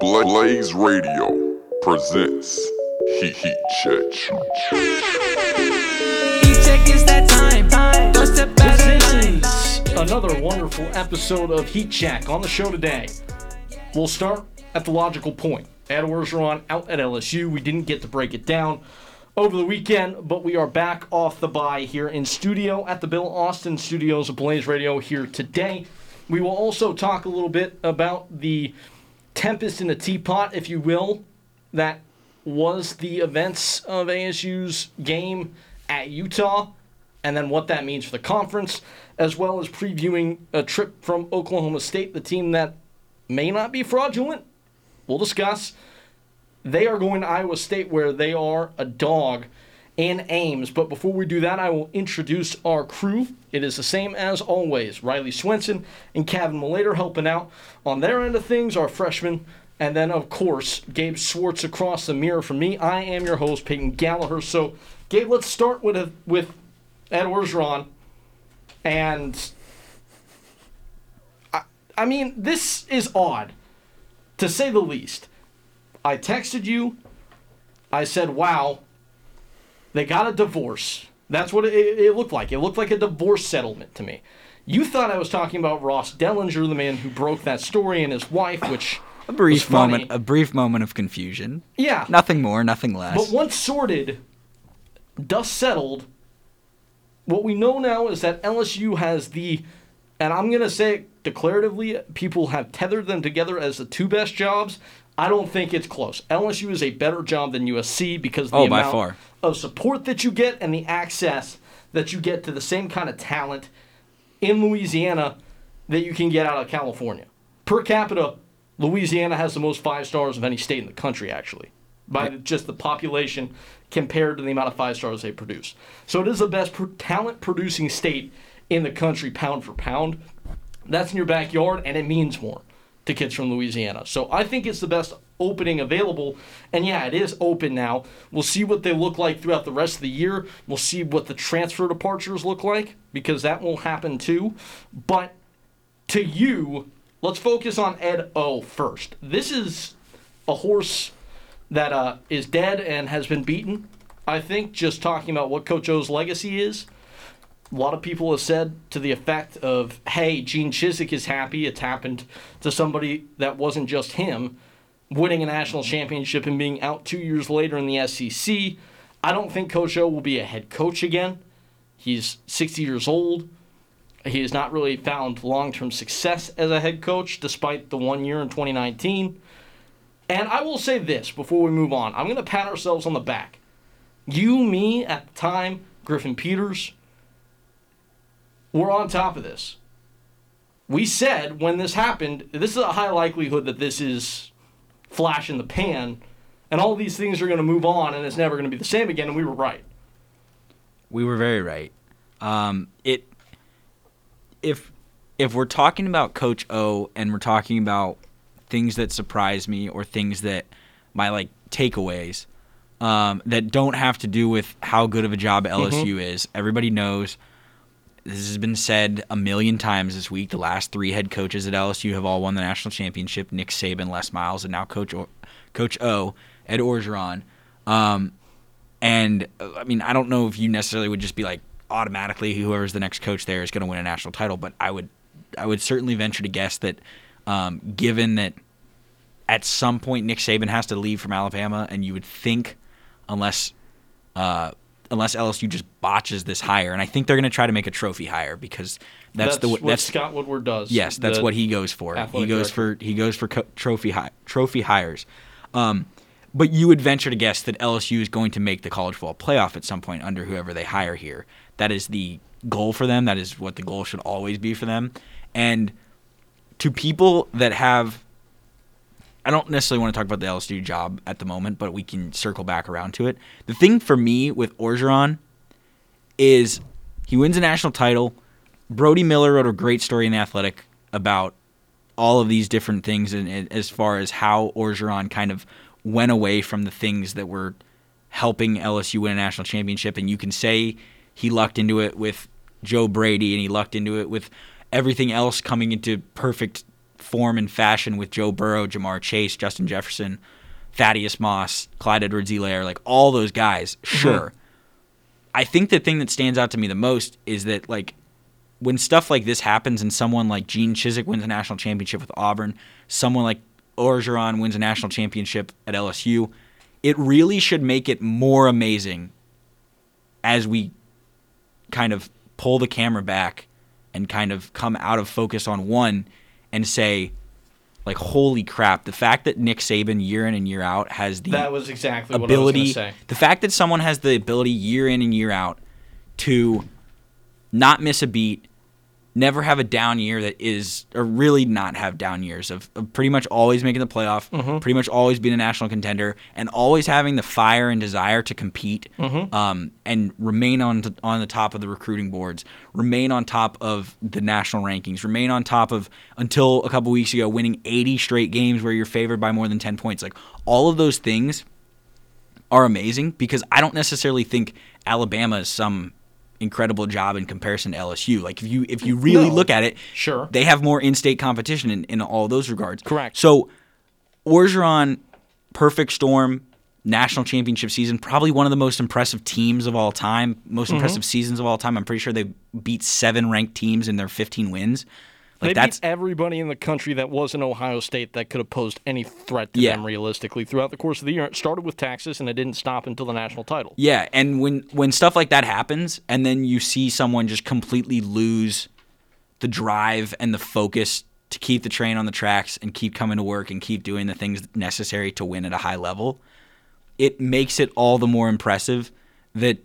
Blaze Radio presents Heat Heat Check. Heat check is that time. time. Don't step out. This is another wonderful episode of Heat Check on the show today. We'll start at the logical point. Ed Orgeron out at LSU. We didn't get to break it down over the weekend, but we are back off the bye here in studio at the Bill Austin Studios of Blaze Radio here today. We will also talk a little bit about the tempest in a teapot, if you will, that was the events of ASU's game at Utah, and then what that means for the conference, as well as previewing a trip from Oklahoma State, the team that may not be fraudulent. We'll discuss. They are going to Iowa State, where they are a dog in Ames. But before we do that, I will introduce our crew. It is the same as always Riley Swenson and Kevin Malater helping out on their end of things, our freshmen. And then, of course, Gabe Swartz across the mirror from me. I am your host, Peyton Gallaher. So, Gabe, let's start with, a, with Ed Orgeron. And, I, I mean, this is odd, to say the least. I texted you. I said, wow, they got a divorce. That's what it, it, looked like. It looked like a divorce settlement to me. You thought I was talking about Ross Dellenger, the man who broke that story, and his wife, which A brief moment, a brief moment of confusion. Yeah. Nothing more, nothing less. But once sorted, dust settled. What we know now is that LSU has the, and I'm gonna say declaratively, people have tethered them together as the two best jobs. I don't think it's close. LSU is a better job than USC because of the Oh, amount of support that you get and the access that you get to the same kind of talent in Louisiana that you can get out of California. Per capita, Louisiana has the most five stars of any state in the country, actually, by just the population compared to the amount of five stars they produce. So it is the best talent producing state in the country, pound for pound. That's in your backyard, and it means more to kids from Louisiana. So I think it's the best opening available. And yeah, it is open now. We'll see what they look like throughout the rest of the year. We'll see what the transfer departures look like because that will happen too. But to you, let's focus on Ed O first. This is a horse that uh, is dead and has been beaten. I think just talking about what Coach O's legacy is. A lot of people have said to the effect of, hey, Gene Chizik is happy. It's happened to somebody that wasn't just him, winning a national championship and being out two years later in the SEC. I don't think Coach O will be a head coach again. He's 60 years old. He has not really found long term success as a head coach, despite the one year in 2019. And I will say this before we move on I'm going to pat ourselves on the back. You, me, at the time, Griffin Peters, we're on top of this. We said when this happened, this is a high likelihood that this is flash in the pan, and all these things are going to move on, and it's never going to be the same again. And we were right. we were very right. Um, it if if we're talking about Coach O and we're talking about things that surprise me or things that my like takeaways um, that don't have to do with how good of a job LSU is. Everybody knows this has been said a million times this week. The last three head coaches at LSU have all won the national championship: Nick Saban, Les Miles, and now Coach o- Coach O, Ed Orgeron. Um, and I mean, I don't know if you necessarily would just be like automatically whoever's the next coach there is going to win a national title, but I would, I would certainly venture to guess that, um, given that at some point Nick Saban has to leave from Alabama, and you would think, unless, uh, unless LSU just botches this hire, and I think they're going to try to make a trophy hire because that's, the what that's Scott Woodward does. Yes, that's what he goes for. He goes director. for he goes for co- trophy hi- trophy hires. Um, but you would venture to guess that LSU is going to make the college football playoff at some point under whoever they hire here. That is the goal for them. That is what the goal should always be for them. And to people that have I don't necessarily want to talk about the LSU job at the moment, but we can circle back around to it. The thing for me with Orgeron is he wins a national title. Brody Miller wrote a great story in the Athletic about all of these different things, and as far as how Orgeron kind of went away from the things that were helping LSU win a national championship. And you can say he lucked into it with Joe Brady, and he lucked into it with everything else coming into perfect form and fashion with Joe Burrow, Ja'Marr Chase, Justin Jefferson, Thaddeus Moss, Clyde Edwards-Helaire, like all those guys, mm-hmm. sure. I think the thing that stands out to me the most is that like when stuff like this happens and someone like Gene Chizik wins a national championship with Auburn, someone like Orgeron wins a national championship at LSU, it really should make it more amazing as we kind of pull the camera back and kind of come out of focus on one and say like holy crap the fact that Nick Saban year in and year out has the That was exactly ability what I was say. the fact that someone has the ability year in and year out to not miss a beat never have a down year that is or really not have down years of, of pretty much always making the playoff Mm-hmm. pretty much always being a national contender and always having the fire and desire to compete Mm-hmm. um, and remain on t- on the top of the recruiting boards remain on top of the national rankings remain on top of until a couple weeks ago winning 80 straight games where you're favored by more than 10 points like all of those things are amazing because I don't necessarily think Alabama is some incredible job in comparison to LSU. Like if you if you really No. look at it, Sure. they have more in-state competition in, in all those regards. Correct. So Orgeron, perfect storm, national championship season, probably one of the most impressive teams of all time, most Mm-hmm. impressive seasons of all time. I'm pretty sure they beat seven ranked teams in their 15 wins. Like They beat everybody in the country that was in Ohio State that could have posed any threat to Yeah. them realistically throughout the course of the year. It started with Texas and it didn't stop until the national title. Yeah, and when when stuff like that happens, and then you see someone just completely lose the drive and the focus to keep the train on the tracks and keep coming to work and keep doing the things necessary to win at a high level, it makes it all the more impressive that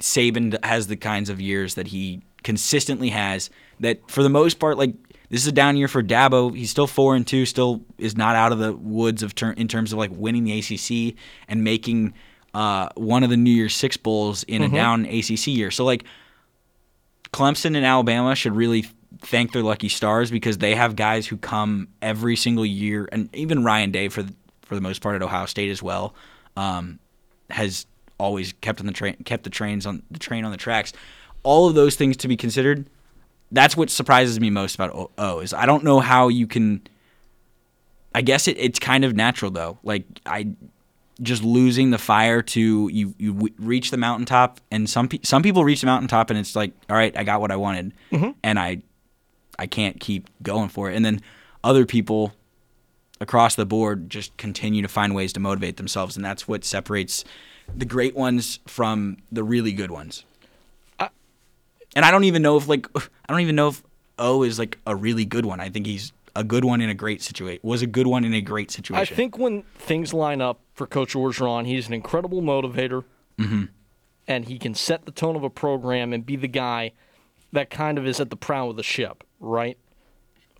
Saban has the kinds of years that he consistently has. That for the most part, like this is a down year for Dabo. He's still four and two, still is not out of the woods of ter- in terms of like winning the ACC and making uh, one of the New Year's Six bowls in a down ACC year. So like Clemson and Alabama should really thank their lucky stars because they have guys who come every single year, and even Ryan Day for the, for the most part at Ohio State as well um, has always kept on the train, kept the trains on the train on the tracks. All of those things to be considered. That's what surprises me most about O, o is I don't know how you can. I guess it, it's kind of natural though. Like I just losing the fire to you you w- reach the mountaintop and some pe- some people reach the mountaintop and it's like all right I got what I wanted mm-hmm. and I I can't keep going for it and then other people across the board just continue to find ways to motivate themselves and that's what separates the great ones from the really good ones and I don't even know if like I don't even know if O is like a really good one I think he's a good one in a great situation was a good one in a great situation. I think when things line up for Coach Orgeron, he's an incredible motivator, Mm-hmm. and he can set the tone of a program and be the guy that kind of is at the prow of the ship, right?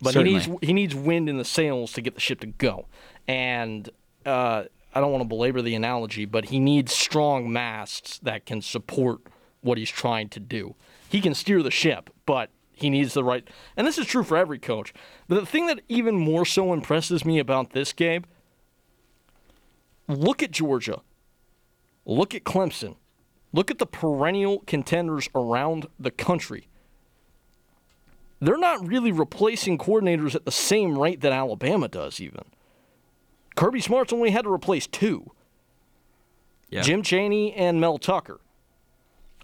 But he needs he needs wind in the sails to get the ship to go, and uh, I don't want to belabor the analogy, but he needs strong masts that can support what he's trying to do. He can steer the ship, but he needs the right. And this is true for every coach. But the thing that even more so impresses me about this, game look at Georgia, look at Clemson, look at the perennial contenders around the country. They're not really replacing coordinators at the same rate that Alabama does, even. Kirby Smart's only had to replace two yeah. Jim Chaney and Mel Tucker.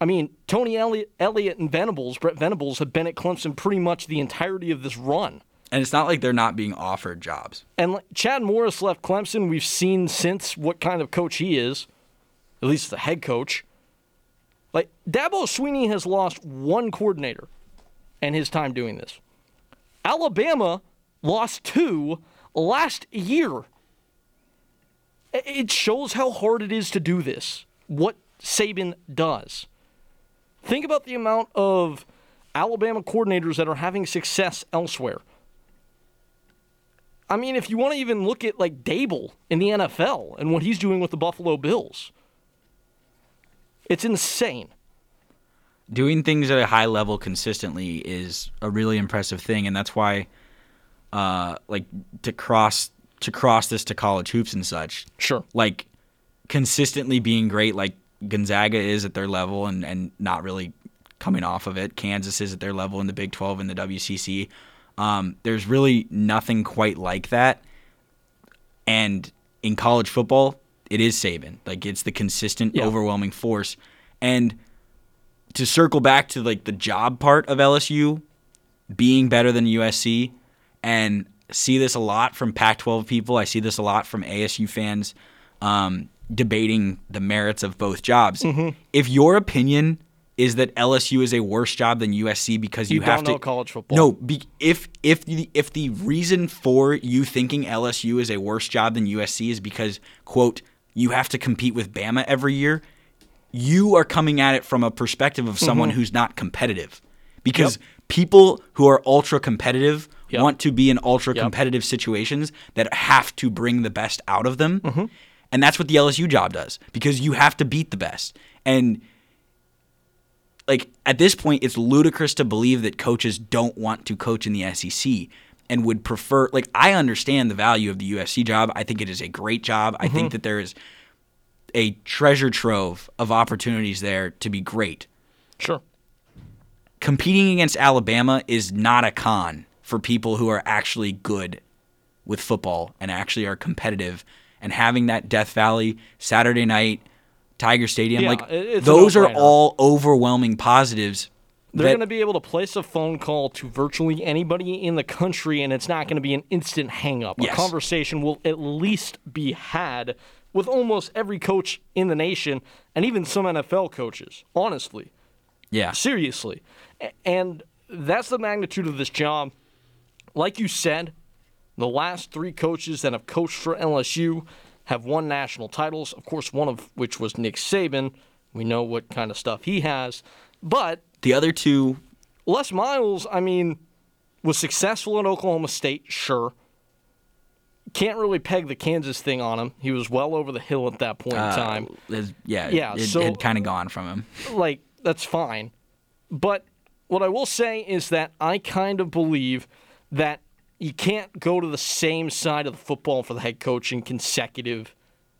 I mean, Tony Elliott, Elliott and Venables, Brent Venables, have been at Clemson pretty much the entirety of this run. And it's not like they're not being offered jobs. And like, Chad Morris left Clemson. We've seen since what kind of coach he is, at least the head coach. Like Dabo Swinney has lost one coordinator in his time doing this. Alabama lost two last year. It shows how hard it is to do this. What Saban does. Think about the amount of Alabama coordinators that are having success elsewhere. I mean, if you want to even look at like Daboll in the NFL and what he's doing with the Buffalo Bills, it's insane. Doing things at a high level consistently is a really impressive thing, and that's why, uh, like to cross to cross this to college hoops and such, Sure. like consistently being great, like Gonzaga is at their level and and not really coming off of it. Kansas is at their level in the Big Twelve and the WCC. Um, there's really nothing quite like that. And in college football, it is Saban. Like it's the consistent, Yeah. overwhelming force. And to circle back to like the job part of LSU being better than USC, and see this a lot from Pac-12 people. I see this a lot from ASU fans um, debating the merits of both jobs. Mm-hmm. If your opinion is that LSU is a worse job than USC because you, You have to college football. No, be, if if the if the reason for you thinking LSU is a worse job than USC is because quote you have to compete with Bama every year, you are coming at it from a perspective of someone who's not competitive. Because Mm-hmm. Yep. people who are ultra competitive Yep. want to be in ultra Yep. competitive situations that have to bring the best out of them. Mm-hmm. And that's what the LSU job does because you have to beat the best. And like at this point it's ludicrous to believe that coaches don't want to coach in the SEC and would prefer like I understand the value of the USC job. I think it is a great job. I Mm-hmm. think that there is a treasure trove of opportunities there to be great. Sure. Competing against Alabama is not a con for people who are actually good with football and actually are competitive and having that Death Valley Saturday night Tiger Stadium Yeah, like it- it's a those are all overwhelming positives They're going to be able to place a phone call to virtually anybody in the country, and it's not going to be an instant hang up. Yes. A conversation will at least be had with almost every coach in the nation, and even some NFL coaches, honestly. yeah Seriously. And that's the magnitude of this job. Like you said, the last three coaches that have coached for LSU have won national titles. Of course, one of which was Nick Saban. We know what kind of stuff he has. But the other two Les Miles, I mean, was successful at Oklahoma State, sure. Can't really peg the Kansas thing on him. He was well over the hill at that point in uh, time. yeah Yeah, it, so- had kind of gone from him like that's fine. But what I will say is that I kind of believe that you can't go to the same side of the football for the head coach in consecutive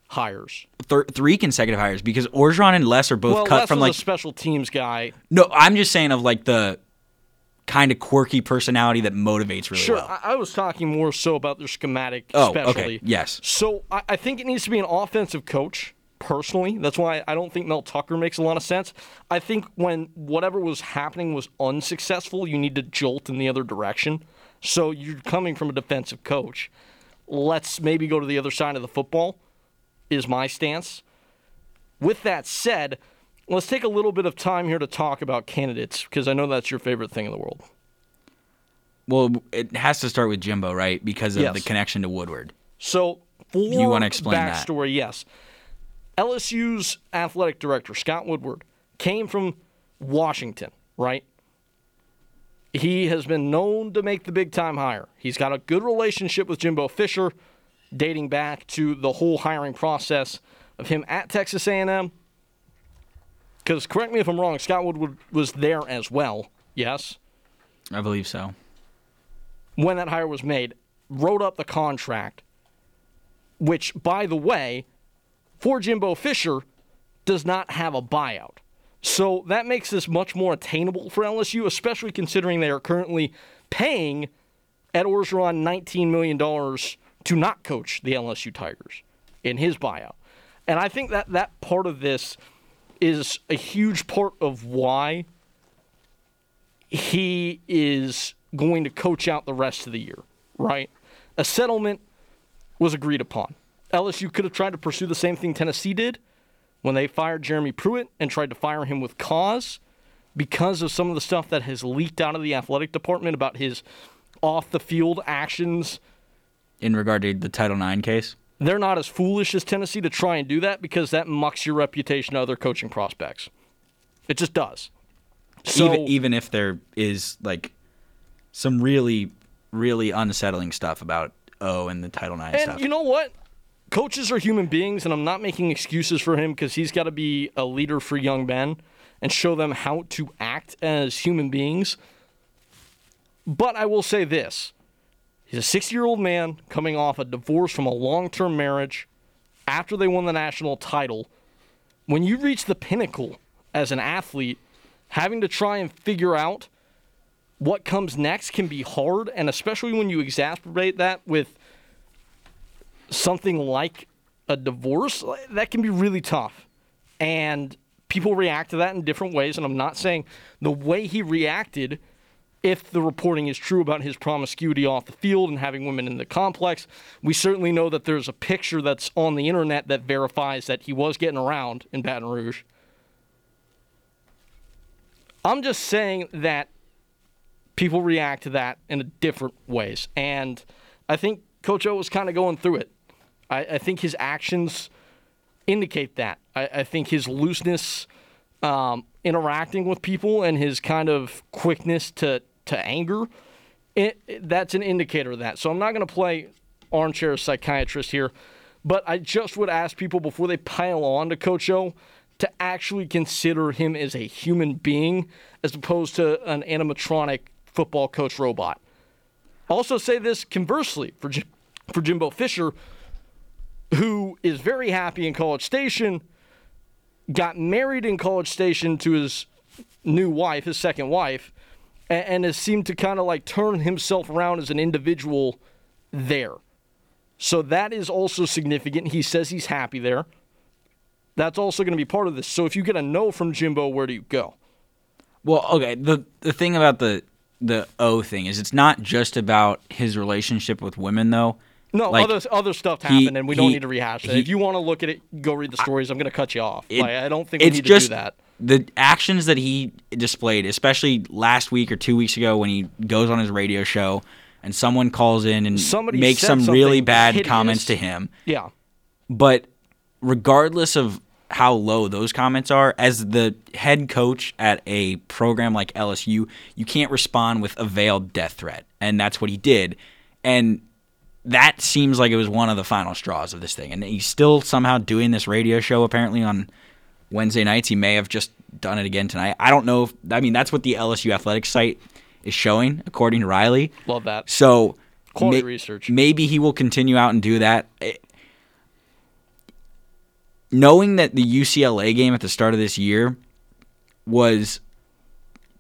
hires. Th- three consecutive hires because Orgeron and Les are both well, cut Les from like a special teams guy. no I'm just saying of like the kind of quirky personality that motivates really Sure, well I, I was talking more so about their schematic Oh, specialty. okay, yes. So I, I think it needs to be an offensive coach. Personally, that's why I don't think Mel Tucker makes a lot of sense. I think when whatever was happening was unsuccessful, you need to jolt in the other direction. So you're coming from a defensive coach. Let's maybe go to the other side of the football, is my stance. With that said, let's take a little bit of time here to talk about candidates because I know that's your favorite thing in the world. well it has to start with Jimbo right because of Yes. the connection to Woodward So, for You wanna explain that? backstory, yes. LSU's athletic director, Scott Woodward, came from Washington, right? He has been known to make the big time hire. He's got a good relationship with Jimbo Fisher, dating back to the whole hiring process of him at Texas A&M. Because correct me if I'm wrong, Scott Woodward was there as well. Yes I believe so when that hire was made, wrote up the contract, which, by the way, for Jimbo Fisher, does not have a buyout. So that makes this much more attainable for LSU, especially considering they are currently paying Ed Orgeron $19 million to not coach the LSU Tigers in his buyout. And I think that that part of this is a huge part of why he is going to coach out the rest of the year, right? A settlement was agreed upon. LSU could have tried to pursue the same thing Tennessee did when they fired Jeremy Pruitt and tried to fire him with cause because of some of the stuff that has leaked out of the athletic department about his off the field actions. in regard to the Title IX case They're not as foolish as Tennessee to try and do that because that mucks your reputation to other coaching prospects. It just does. So, even even if there is like some really really unsettling stuff about O and the Title IX And stuff. you know what? Coaches are human beings, and I'm not making excuses for him because he's got to be a leader for young men and show them how to act as human beings. But I will say this he's a 60 year old man coming off a divorce from a long term marriage after they won the national title. When you reach the pinnacle as an athlete, having to try and figure out what comes next can be hard, and especially when you exacerbate that with something like a divorce, that can be really tough. And people react to that in different ways. And I'm not saying the way he reacted, if the reporting is true about his promiscuity off the field and having women in the complex, we certainly know that there's a picture that's on the internet that verifies that he was getting around in Baton Rouge. I'm just saying that people react to that in different ways. And I think Coach O was kind of going through it. I, I think his actions indicate that. I, I think his looseness um, interacting with people and his kind of quickness to, to anger, it, it- that's an indicator of that. So I'm not going to play armchair psychiatrist here, but I just would ask people before they pile on to Coach O to actually consider him as a human being as opposed to an animatronic football coach robot. Also, say this conversely for Jim, for Jimbo Fisher, who is very happy in College Station, got married in College Station to his new wife, his second wife, and, and has seemed to kind of like turn himself around as an individual there. So that is also significant. He says he's happy there. That's also going to be part of this. So if you get a no from Jimbo, where do you go? Well, okay. The the thing about the the O thing is it's not just about his relationship with women though. No, Like, other other stuff he- happened, and we don't need to rehash it. he- if you want to look at it, go read the stories. I'm going to cut you off. It- like, I don't think we it's need just to do that. the actions that he displayed, especially last week or two weeks ago when he goes on his radio show and someone calls in and Somebody makes some really bad hideous. comments to him. Yeah, But regardless of how low those comments are, as the head coach at a program like LSU, you can't respond with a veiled death threat. And that's what he did. And that seems like it was one of the final straws of this thing. And he's still somehow doing this radio show apparently on Wednesday nights. He may have just done it again tonight. I don't know if I mean that's what the LSU athletics site is showing, according to Riley. love that. So Quality ma- research. Maybe he will continue out and do that. Eh, knowing that the UCLA game at the start of this year was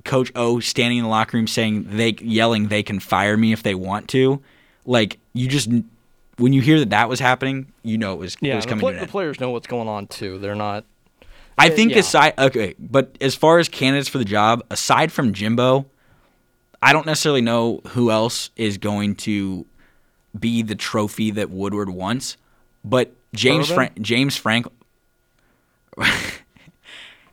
Coach O standing in the locker room saying they yelling they can fire me if they want to, like you just when you hear that that was happening, you know it was it was coming to an the players know what's going on too. They're not. I think yeah. aside okay, but as far as candidates for the job, aside from Jimbo, I don't necessarily know who else is going to be the trophy that Woodward wants. But James? Frank, James Frank,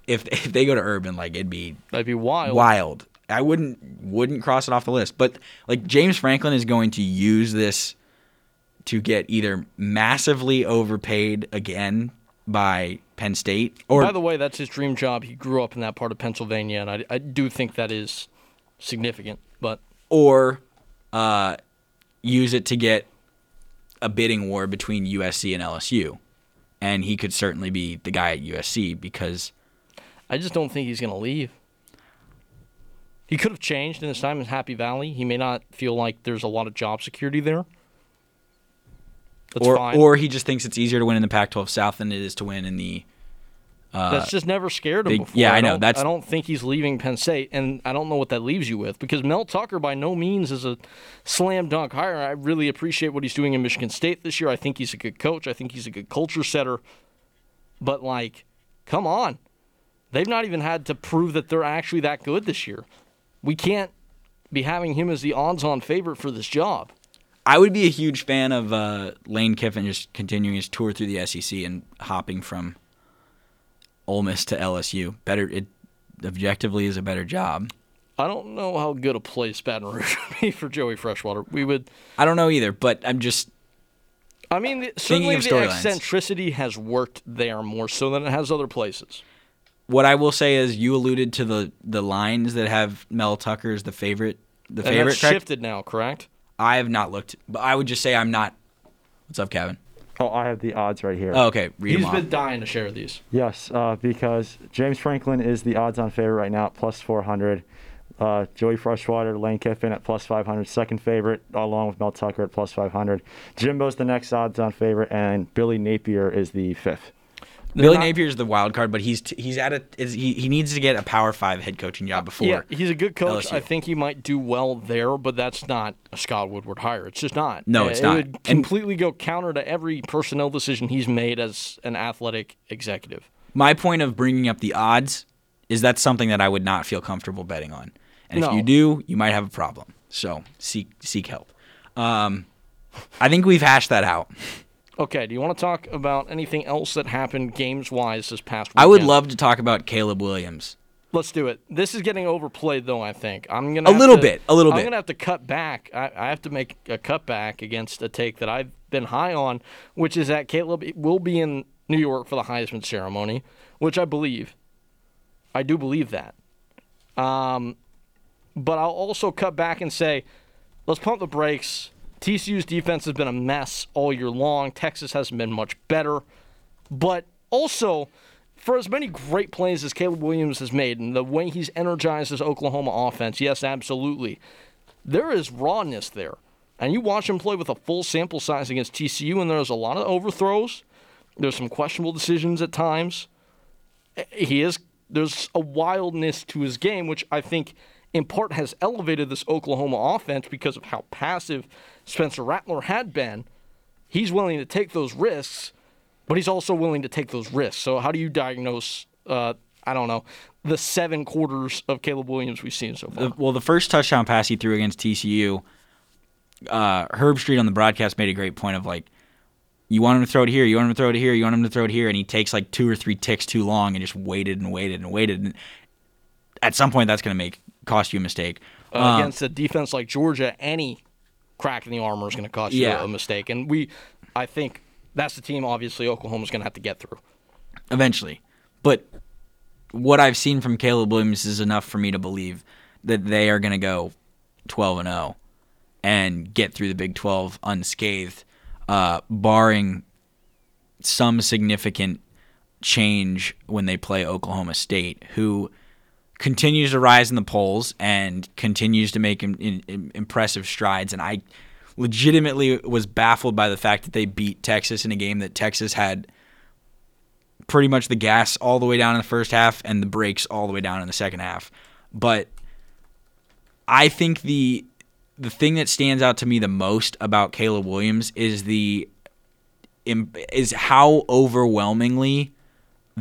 if if they go to Urban, like it'd be That'd be wild. wild. I wouldn't wouldn't cross it off the list. But like James Franklin is going to use this to get either massively overpaid again by Penn State or By the way, that's his dream job. He grew up in that part of Pennsylvania, and I, I do think that is significant. But or uh, use it to get a bidding war between USC and LSU. And he could certainly be the guy at USC because I just don't think he's going to leave. He could have changed in his time in Happy Valley. He may not feel like there's a lot of job security there. That's or fine. or he just thinks it's easier to win in the Pac-12 South than it is to win in the uh, That's just never scared him big- before. yeah, I know, don't- that's- I don't think he's leaving Penn State, and I don't know what that leaves you with because Mel Tucker by no means is a slam dunk hire. I really appreciate what he's doing in Michigan State this year. I think he's a good coach. I think he's a good culture setter. But like, come on, they've not even had to prove that they're actually that good this year. We can't be having him as the odds-on favorite for this job. I would be a huge fan of uh, Lane Kiffin just continuing his tour through the SEC and hopping from Ole Miss to LSU. Better, it objectively is a better job. I don't know how good a place Baton Rouge would be for Joey Freshwater. We would. I don't know either, but I'm just I mean, the, certainly the eccentricity has worked there more so than it has other places. What I will say is you alluded to the the lines that have Mel Tucker as the favorite. The And favorite, that's shifted now, correct? I have not looked, but I would just say I'm not. What's up, Kevin? Oh, I have the odds right here. Oh, okay, read He's them off. been dying to share these. Yes, uh, because James Franklin is the odds-on favorite right now at plus 400. Uh, Joey Freshwater, Lane Kiffin at plus 500, second favorite, along with Mel Tucker at plus 500. Jimbo's the next odds-on favorite, and Billy Napier is the fifth. Billy not- is the wild card, but he's t- he's at a is, he, he needs to get a Power Five head coaching job before. Yeah, he's a good coach. LSU. I think he might do well there, but that's not a Scott Woodward hire. It's just not. No, Uh, it's it not. would And- completely go counter to every personnel decision he's made as an athletic executive. My point of bringing up the odds is that's something that I would not feel comfortable betting on, and if you do, you might have a problem. So seek seek help. Um, I think we've hashed that out. Okay, do you want to talk about anything else that happened games wise this past weekend? I would love to talk about Caleb Williams. Let's do it. This is getting overplayed, though. I think I'm gonna A little to- bit, a little bit I'm gonna have to cut back. I, I have to make a cut back against a take that I've been high on, which is that Caleb will be in New York for the Heisman ceremony, which I believe. I do believe that. Um, but I'll also cut back and say, let's pump the brakes. TCU's defense has been a mess all year long. Texas hasn't been much better. But also, for as many great plays as Caleb Williams has made and the way he's energized his Oklahoma offense, yes, absolutely. There is rawness there. And you watch him play with a full sample size against TCU, and there's a lot of overthrows. There's some questionable decisions at times. He is there's a wildness to his game, which I think in part has elevated this Oklahoma offense because of how passive Spencer Rattler had been. He's willing to take those risks, but he's also willing to take those risks. So how do you diagnose? Uh, I don't know the seven quarters of Caleb Williams we've seen so far. Well, the first touchdown pass he threw against TCU, uh, Herbstreit on the broadcast made a great point of like, you want him to throw it here, you want him to throw it here, you want him to throw it here, and he takes like two or three ticks too long and just waited and waited and waited. And at some point, that's going to make cost you a mistake. uh, Um, against a defense like Georgia, any crack in the armor is going to cost you Yeah. a mistake. And we, I think that's the team. Obviously, Oklahoma's going to have to get through. eventually. But what I've seen from Caleb Williams is enough for me to believe that they are going to go 12 and 0 and get through the Big 12 unscathed, uh, barring some significant change when they play Oklahoma State, who continues to rise in the polls and continues to make im- im- impressive strides. And I legitimately was baffled by the fact that they beat Texas in a game that Texas had pretty much the gas all the way down in the first half and the brakes all the way down in the second half. But I think the the thing that stands out to me the most about Caleb Williams is the is how overwhelmingly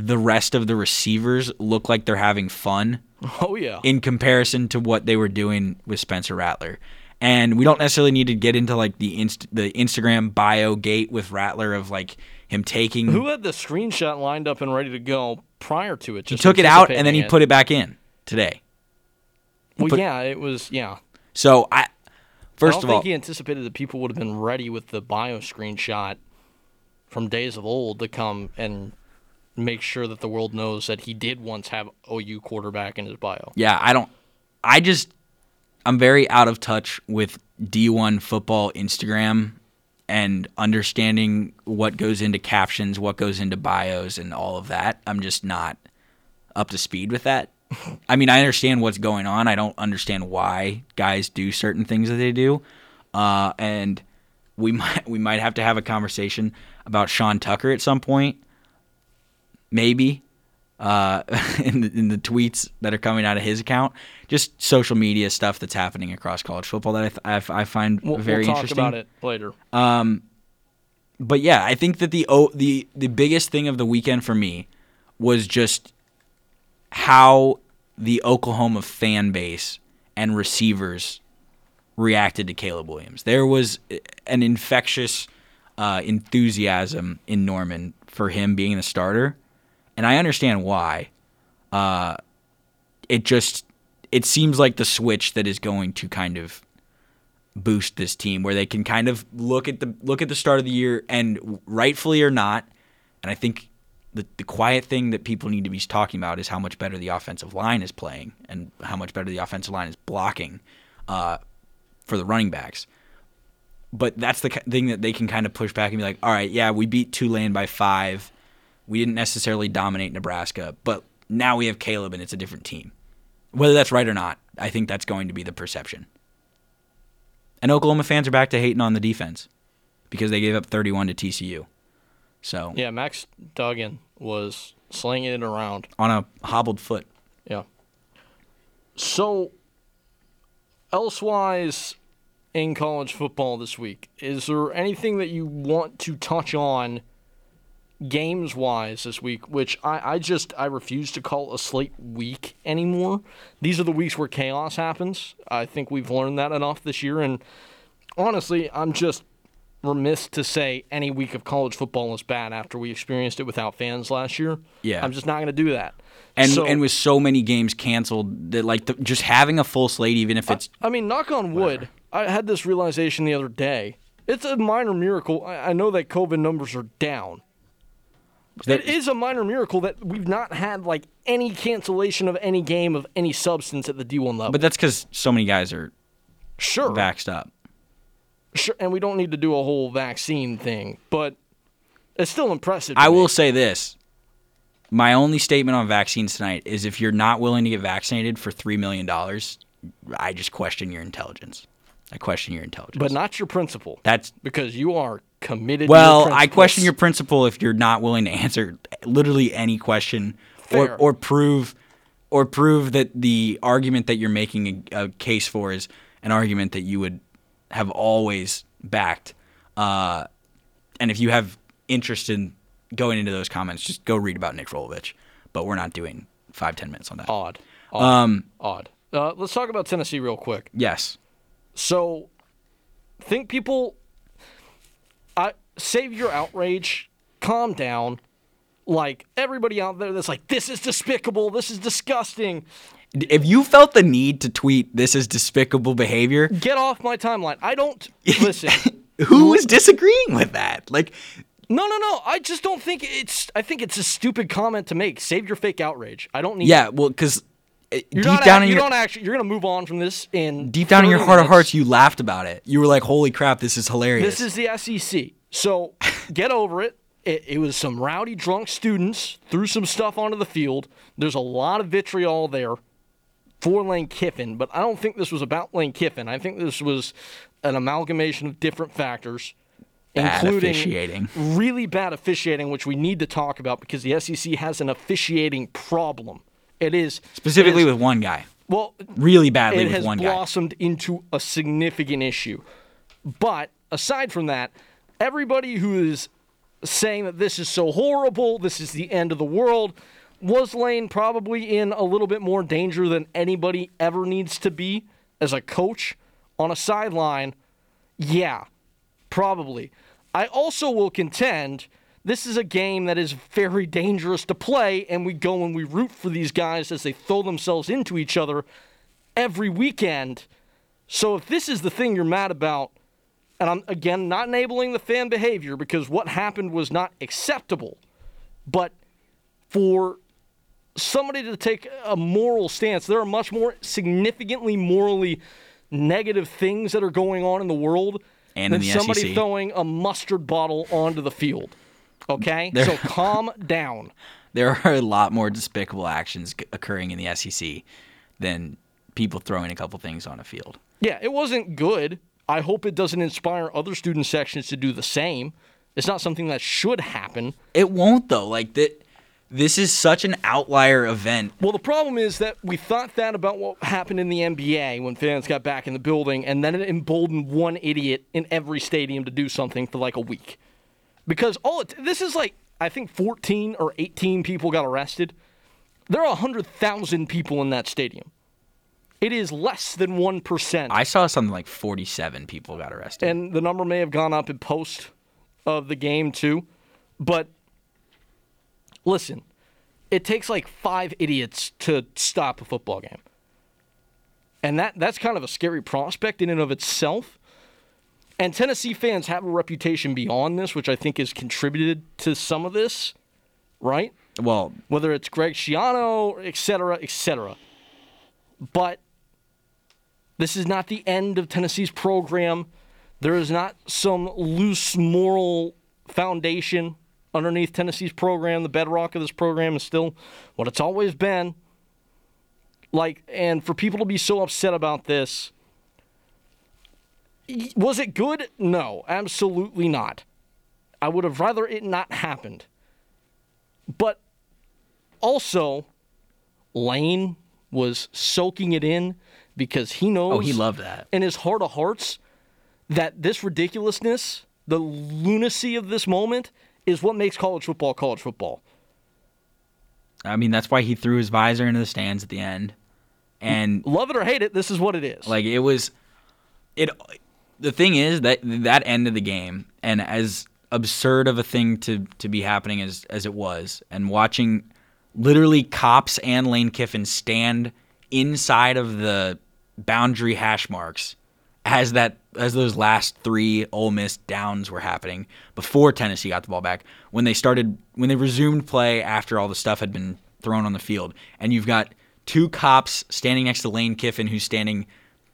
the rest of the receivers look like they're having fun Oh yeah. in comparison to what they were doing with Spencer Rattler. And we don't necessarily need to get into like the inst- the Instagram bio gate with Rattler of like him taking Who had the screenshot lined up and ready to go prior to it? he took it out and then he anticipating put it back in today. Well, put- yeah, it was. Yeah. So I I first don't of think all he anticipated that people would have been ready with the bio screenshot from days of old to come and make sure that the world knows that he did once have OU quarterback in his bio. yeah, I don't I just I'm very out of touch with D1 football Instagram and understanding what goes into captions, what goes into bios and all of that. I'm just not up to speed with that. I mean, I understand what's going on. I don't understand why guys do certain things that they do. Uh, and we might we might have to have a conversation about Sean Tucker at some point. Maybe uh, in, the, in the tweets that are coming out of his account, just social media stuff that's happening across college football that I, th- I, f- I find We'll, very we'll talk interesting. about it later. But yeah, I think that the o- the the biggest thing of the weekend for me was just how the Oklahoma fan base and receivers reacted to Caleb Williams. There was an infectious uh, enthusiasm in Norman for him being the starter, and I understand why. Uh, it just it seems like the switch that is going to kind of boost this team where they can kind of look at the look at the start of the year and rightfully or not and I think the the quiet thing that people need to be talking about is how much better the offensive line is playing and how much better the offensive line is blocking uh, for the running backs. But that's the thing that they can kind of push back and be like, all right, yeah, we beat Tulane by five. We didn't necessarily dominate Nebraska, but now we have Caleb and it's a different team. Whether that's right or not, I think that's going to be the perception. And Oklahoma fans are back to hating on the defense because they gave up 31 to TCU. So Yeah, Max Duggan was slinging it around. on a hobbled foot. Yeah. So, elsewise in college football this week, is there anything that you want to touch on games wise this week? Which I, I just I refuse to call a slate week anymore. These are the weeks where chaos happens. I think we've learned that enough this year, and honestly, I'm just remiss to say any week of college football is bad after we experienced it without fans last year. Yeah. I'm just not going to do that. And So- and with so many games canceled, that like the, just having a full slate, even if it's I mean, knock on wood. I had this realization the other day. It's a minor miracle. I, I know that COVID numbers are down. That, It is a minor miracle that we've not had like any cancellation of any game of any substance at the D1 level. but that's because so many guys are sure, vaxxed up. sure, and we don't need to do a whole vaccine thing, but it's still impressive. I me. will say this. My only statement on vaccines tonight is if you're not willing to get vaccinated for $3 million, I just question your intelligence. I question your intelligence. but not your principle. That's because you are committed. well, I question your principle if you're not willing to answer literally any question or, or prove or prove that the argument that you're making a, a case for is an argument that you would have always backed. Uh, and if you have interest in going into those comments, just go read about Nick Rolovich. But we're not doing five ten minutes on that. odd. Odd. Um, odd. Uh, let's talk about Tennessee real quick. yes, So, think people. I save your outrage. Calm down. Like everybody out there that's like, this is despicable. This is disgusting. if you felt the need to tweet this is despicable behavior, Get off my timeline. I don't listen. who is disagreeing with that? Like, No, no, no. I just don't think it's. I think it's a stupid comment to make. Save your fake outrage. I don't need. yeah, well, because Eh, you're not down act- in you your don't actually. You're gonna move on from this in deep down in your 30 heart of hearts, you laughed about it. You were like, "Holy crap, this is hilarious." This is the SEC. So get over it. it. It was some rowdy, drunk students threw some stuff onto the field. There's a lot of vitriol there for Lane Kiffin, but I don't think this was about Lane Kiffin. I think this was an amalgamation of different factors, Bad including officiating. really bad officiating, which we need to talk about because the SEC has an officiating problem. It is specifically it is- with one guy, well, really badly it with has one guy. it blossomed into a significant issue. But aside from that, everybody who is saying that this is so horrible, this is the end of the world, was Lane probably in a little bit more danger than anybody ever needs to be as a coach on a sideline? Yeah, probably. I also will contend this is a game that is very dangerous to play, and we go and we root for these guys as they throw themselves into each other every weekend. So if this is the thing you're mad about, and I'm again not enabling the fan behavior because what happened was not acceptable, but for somebody to take a moral stance, there are much more significantly morally negative things that are going on in the world And in than somebody SEC. throwing a mustard bottle onto the field. Okay? There- so calm down. There are a lot more despicable actions occurring in the SEC than people throwing a couple things on a field. Yeah, it wasn't good. I hope it doesn't inspire other student sections to do the same. It's not something that should happen. It won't though. Like that. This is such an outlier event. Well, the problem is that we thought that about what happened in the NBA when fans got back in the building, and then it emboldened one idiot in every stadium to do something for like a week. Because all it, this is like, I think 14 or 18 people got arrested. There are 100,000 people in that stadium. It is less than 1%. I saw something like 47 people got arrested. and the number may have gone up in post of the game too. But listen, it takes like five idiots to stop a football game. And that that's kind of a scary prospect in and of itself. And Tennessee fans have a reputation beyond this, which I think has contributed to some of this, right? well, whether it's Greg Schiano, et cetera, et cetera. But this is not the end of Tennessee's program. There is not some loose moral foundation underneath Tennessee's program. The bedrock of this program is still what it's always been. Like, and for people to be so upset about this, was it good? No, absolutely not. I would have rather it not happened. But also, Lane was soaking it in because he knows. Oh, he loved that. In his heart of hearts, that this ridiculousness, the lunacy of this moment, is what makes college football college football. I mean, that's why he threw his visor into the stands at the end. And Love it or hate it, this is what it is. Like it was, it. The thing is that that end of the game, and as absurd of a thing to to be happening as as it was, and watching literally cops and Lane Kiffin stand inside of the boundary hash marks as that as those last three Ole Miss downs were happening before Tennessee got the ball back when they started when they resumed play after all the stuff had been thrown on the field. And you've got two cops standing next to Lane Kiffin who's standing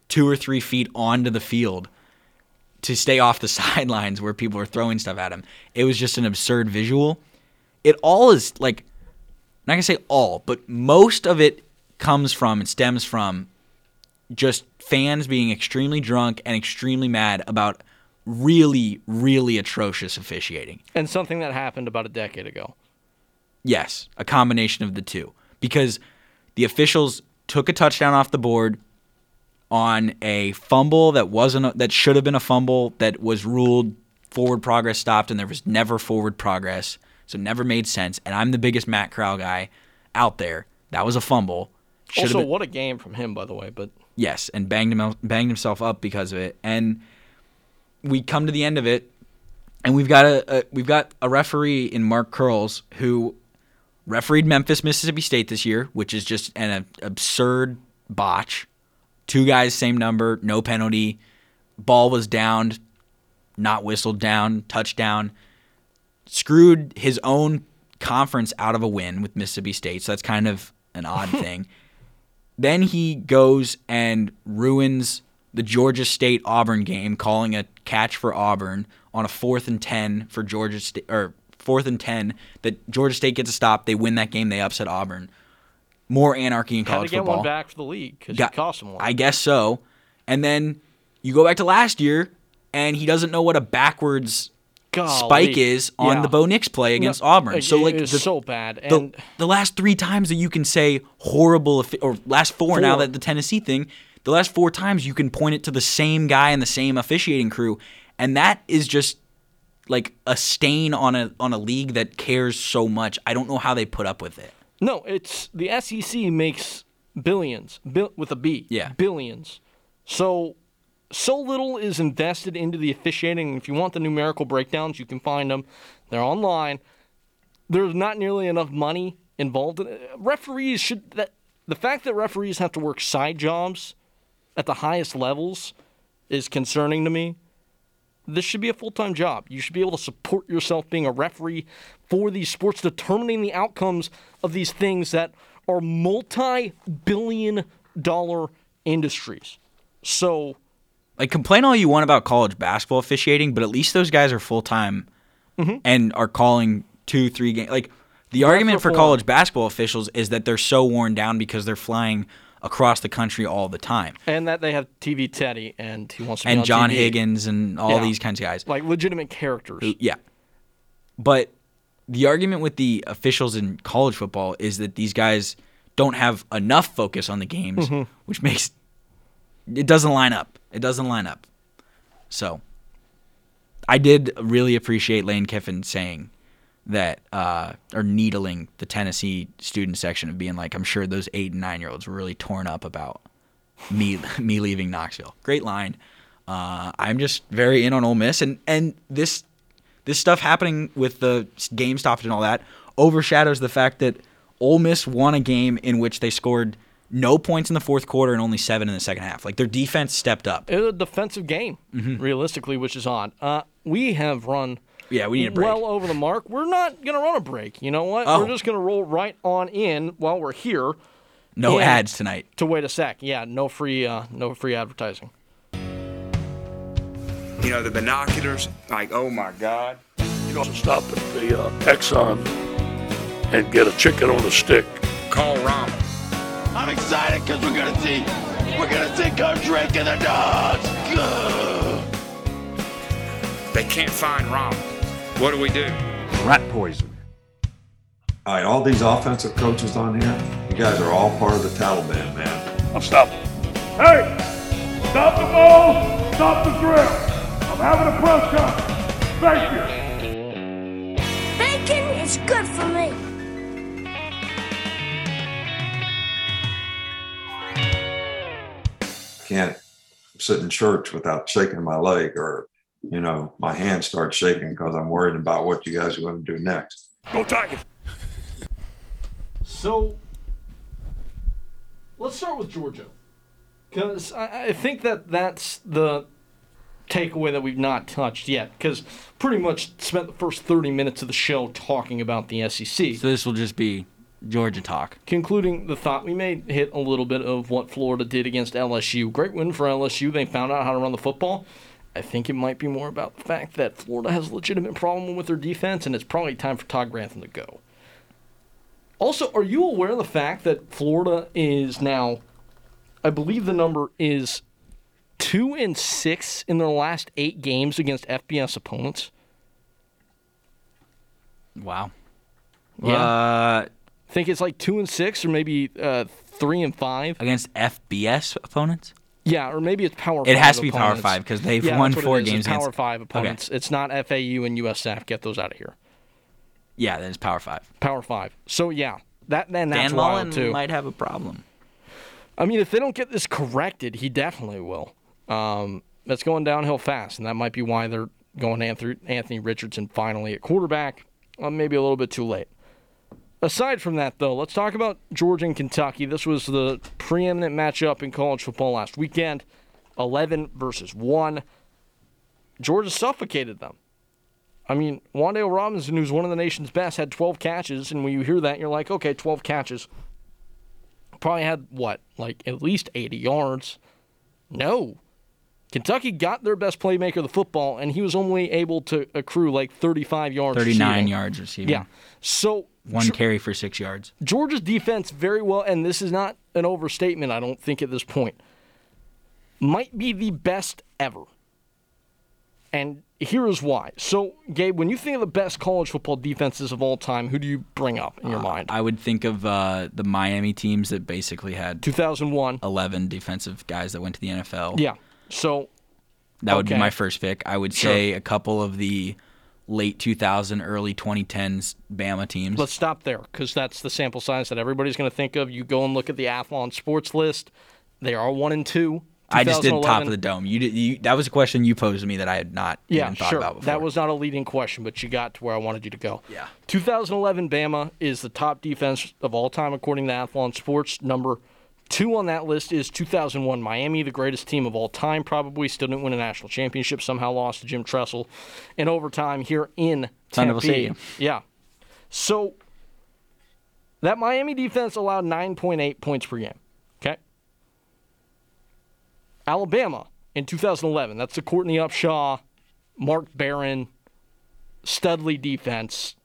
two or three feet onto the field to stay off the sidelines where people are throwing stuff at him. It was just an absurd visual. It all is like I'm not gonna say all, but most of it comes from and stems from just fans being extremely drunk and extremely mad about really, really atrocious officiating. and something that happened about a decade ago. Yes, a combination of the two. Because the officials took a touchdown off the board on a fumble that wasn't a, that should have been a fumble that was ruled forward progress stopped and there was never forward progress. So it never made sense. And I'm the biggest Matt Corral guy out there. That was a fumble. Should Also, been- what a game from him, by the way. But Yes, and banged him banged himself up because of it. And we come to the end of it, and we've got a, a we've got a referee in Mark Curles who refereed Memphis, Mississippi State this year, which is just an absurd botch. Two guys, same number, no penalty. Ball was downed, not whistled down, touchdown. Screwed his own conference out of a win with Mississippi State, so that's kind of an odd thing. Then he goes and ruins the Georgia State Auburn game, calling a catch for Auburn on a fourth and ten for Georgia State or fourth and ten that Georgia State gets a stop. They win that game. They upset Auburn. More anarchy in college had to get football. one back for the league because it cost him one. I guess so. And then you go back to last year, and he doesn't know what a backwards Golly. spike is on Yeah. the Bo Nix play against No, Auburn. So like the, so bad. And the last three times that you can say horrible or last four, now that the Tennessee thing, the last four times you can point it to the same guy and the same officiating crew, and that is just like a stain on a on a league that cares so much. I don't know how they put up with it. No, it's the SEC makes billions bil- with a B. Yeah. billions. So so little is invested into the officiating. If you want the numerical breakdowns, you can find them. They're online. There's not nearly enough money involved. In it. Referees should that the fact that referees have to work side jobs at the highest levels is concerning to me. This should be a full time job. You should be able to support yourself being a referee for these sports, determining the outcomes of these things that are multi billion dollar industries. So, Like complain all you want about college basketball officiating, but at least those guys are full time Mm-hmm. and are calling two, three games. Like the argument for college basketball officials is that they're so worn down because they're flying across the country all the time. and that they have TV Teddy and he wants to be And John TV. Higgins and all Yeah. these kinds of guys. like legitimate characters. Yeah. But the argument with the officials in college football is that these guys don't have enough focus on the games, Mm-hmm. which makes it doesn't line up. It doesn't line up. So I did really appreciate Lane Kiffin saying that uh, or needling the Tennessee student section of being like, I'm sure those eight and nine year olds were really torn up about me me leaving Knoxville. Great line. Uh, I'm just very in on Ole Miss, and and this this stuff happening with the game stopped and all that overshadows the fact that Ole Miss won a game in which they scored no points in the fourth quarter and only seven in the second half. Like their defense stepped up. It's a defensive game, Mm-hmm. realistically, which is odd. Uh, we have run Yeah, we need a break. well over the mark. We're not going to run a break. You know what? Oh. We're just going to roll right on in while we're here. no ads tonight. To wait a sec. Yeah, no free, uh, no free advertising. You know, the binoculars, like, oh my God. You know, stop at the uh, Exxon and get a chicken on a stick. Call Rom. I'm excited because we're gonna see, we're gonna see Coach Drake and the dogs. Gah. They can't find Rom. What do we do? rat poison. All right, all these offensive coaches on here, you guys are all part of the Taliban, man. I'm stopping. Hey! Stop the ball! Stop the drill! I'm having a press conference. Thank you. Bacon is good for me. can't sit in church without shaking my leg or, you know, my hands start shaking because I'm worried about what you guys are going to do next. Go Tigers! So let's start with Georgia, because I, I think that that's the takeaway that we've not touched yet. Because pretty much spent the first thirty minutes of the show talking about the SEC. So this will just be Georgia talk. Concluding the thought, we may hit a little bit of what Florida did against LSU. Great win for LSU. They found out how to run the football. I think it might be more about the fact that Florida has a legitimate problem with their defense, and it's probably time for Todd Grantham to go. Also, are you aware of the fact that Florida is now, I believe the number is two and six in their last eight games against FBS opponents? Wow. Yeah. Uh, I think it's like two and six, or maybe uh, three and five. against FBS opponents? Yeah, or maybe it's Power. It has to be Power. Five because they've Yeah, won four is. It's games Power against. Five opponents. It's not FAU and USF. Get those out of here. Yeah, that is Power Five. Power Five. So yeah, that then that's Dan Mullen too. might have a problem. I mean, if they don't get this corrected, he definitely will. Um, that's going downhill fast, and that might be why they're going Anthony, Anthony Richardson finally at quarterback. Uh, maybe a little bit too late. Aside from that, though, let's talk about Georgia and Kentucky. This was the preeminent matchup in college football last weekend 11 versus 1. Georgia suffocated them. I mean, Wan'Dale Robinson, who's one of the nation's best, had 12 catches, and when you hear that, you're like, okay, 12 catches probably had what, like at least 80 yards. No. Kentucky got their best playmaker of the football, and he was only able to accrue like 35 yards. 39 receiving. yards receiving. Yeah. So One carry for six yards. Georgia's defense very well, and this is not an overstatement, I don't think, at this point, might be the best ever. And here is why. So, Gabe, when you think of the best college football defenses of all time, who do you bring up in your mind? I would think of uh, the Miami teams that basically had 2001. 11 defensive guys that went to the NFL. Yeah. So, That would be my first pick. I would Sure. say a couple of the late 2000, early 2010s Bama teams. Let's stop there because that's the sample size that everybody's going to think of. You go and look at the Athlon sports list; they are one and two. I just did top of the dome. You did. You, that was a question you posed to me that I had not Yeah, even thought sure. about before. That was not a leading question, but you got to where I wanted you to go. Yeah. 2011 Bama is the top defense of all time according to Athlon Sports. Number two on that list is 2001 Miami, the greatest team of all time, probably. Still didn't win a national championship. Somehow lost to Jim Tressel in overtime here in Son of a Tempe. Yeah. So that Miami defense allowed 9.8 points per game. Okay. Alabama in 2011. That's the Courtney Upshaw, Mark Barron, Studley defense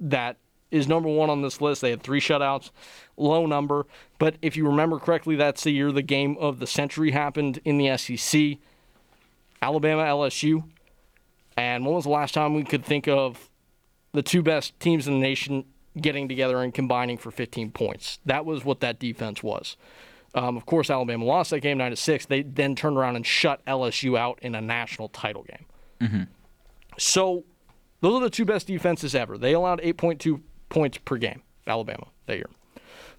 that is number one on this list. They had three shutouts, low number. But if you remember correctly, that's the year the game of the century happened in the SEC. Alabama, LSU. And when was the last time we could think of the two best teams in the nation getting together and combining for 15 points? That was what that defense was. Um, of course, Alabama lost that game nine to six. They then turned around and shut LSU out in a national title game. So, those are the two best defenses ever. They allowed 8.2 points per game. Alabama that year.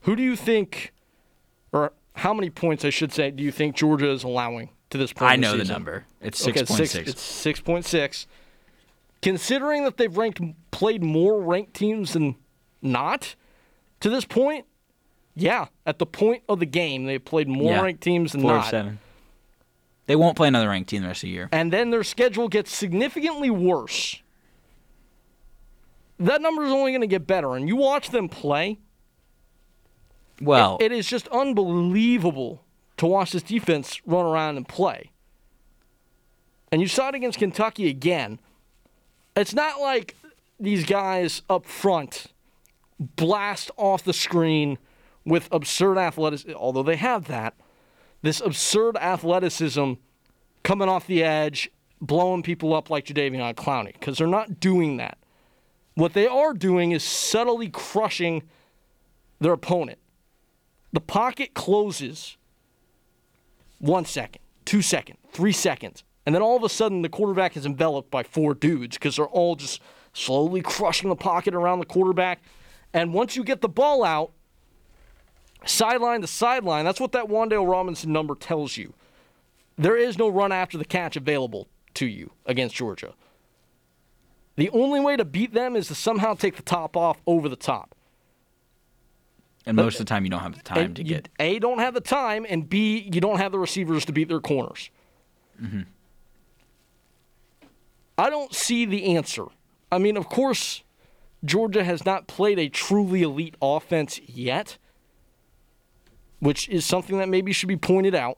Who do you think, or how many points I should say, do you think Georgia is allowing to this point? I know the season? number. It's Okay, 6.6. six- It's six point six. Considering that they've ranked played more ranked teams than not to this point, yeah, at the point of the game they played more Yeah. ranked teams than Four not. seven. They won't play another ranked team the rest of the year. And then their schedule gets significantly worse. That number is only going to get better. And you watch them play, Well, it is just unbelievable to watch this defense run around and play. And you saw it against Kentucky again. It's not like these guys up front blast off the screen with absurd athleticism, although they have that. This absurd athleticism coming off the edge, blowing people up like Jadeveon Clowney, because they're not doing that. What they are doing is subtly crushing their opponent. The pocket closes one second, two seconds, three seconds, and then all of a sudden the quarterback is enveloped by four dudes because they're all just slowly crushing the pocket around the quarterback. And once you get the ball out, sideline to sideline, that's what that Wan'Dale Robinson number tells you. There is no run after the catch available to you against Georgia. The only way to beat them is to somehow take the top off over the top. And most of the time, you don't have the time to you, get. A, don't have the time, and B, you don't have the receivers to beat their corners. Mhm. I don't see the answer. I mean, of course, Georgia has not played a truly elite offense yet, which is something that maybe should be pointed out.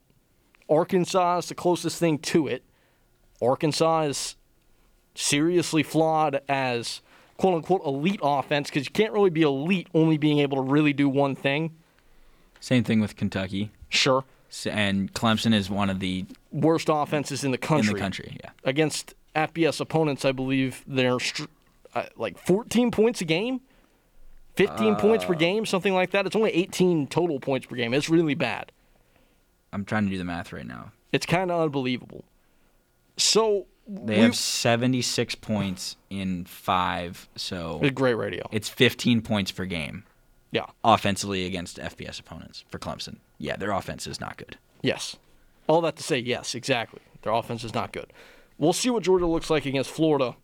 Arkansas is the closest thing to it. Arkansas is seriously flawed as quote unquote elite offense because you can't really be elite only being able to really do one thing. Same thing with Kentucky. Sure. S- And Clemson is one of the Worst offenses in the country. in the country. Yeah. Against FBS opponents, I believe they're str- uh, like 14 points a game, 15 points Uh. per game, something like that. It's only 18 total points per game. It's really bad. I'm trying to do the math right now. It's kind of unbelievable. So They we- have 76 points in five, so It's great radio. It's 15 points per game. Yeah. Offensively against FBS opponents for Clemson. Yeah, their offense is not good. Yes. All that to say, yes, exactly. Their offense is not good. We'll see what Georgia looks like against Florida.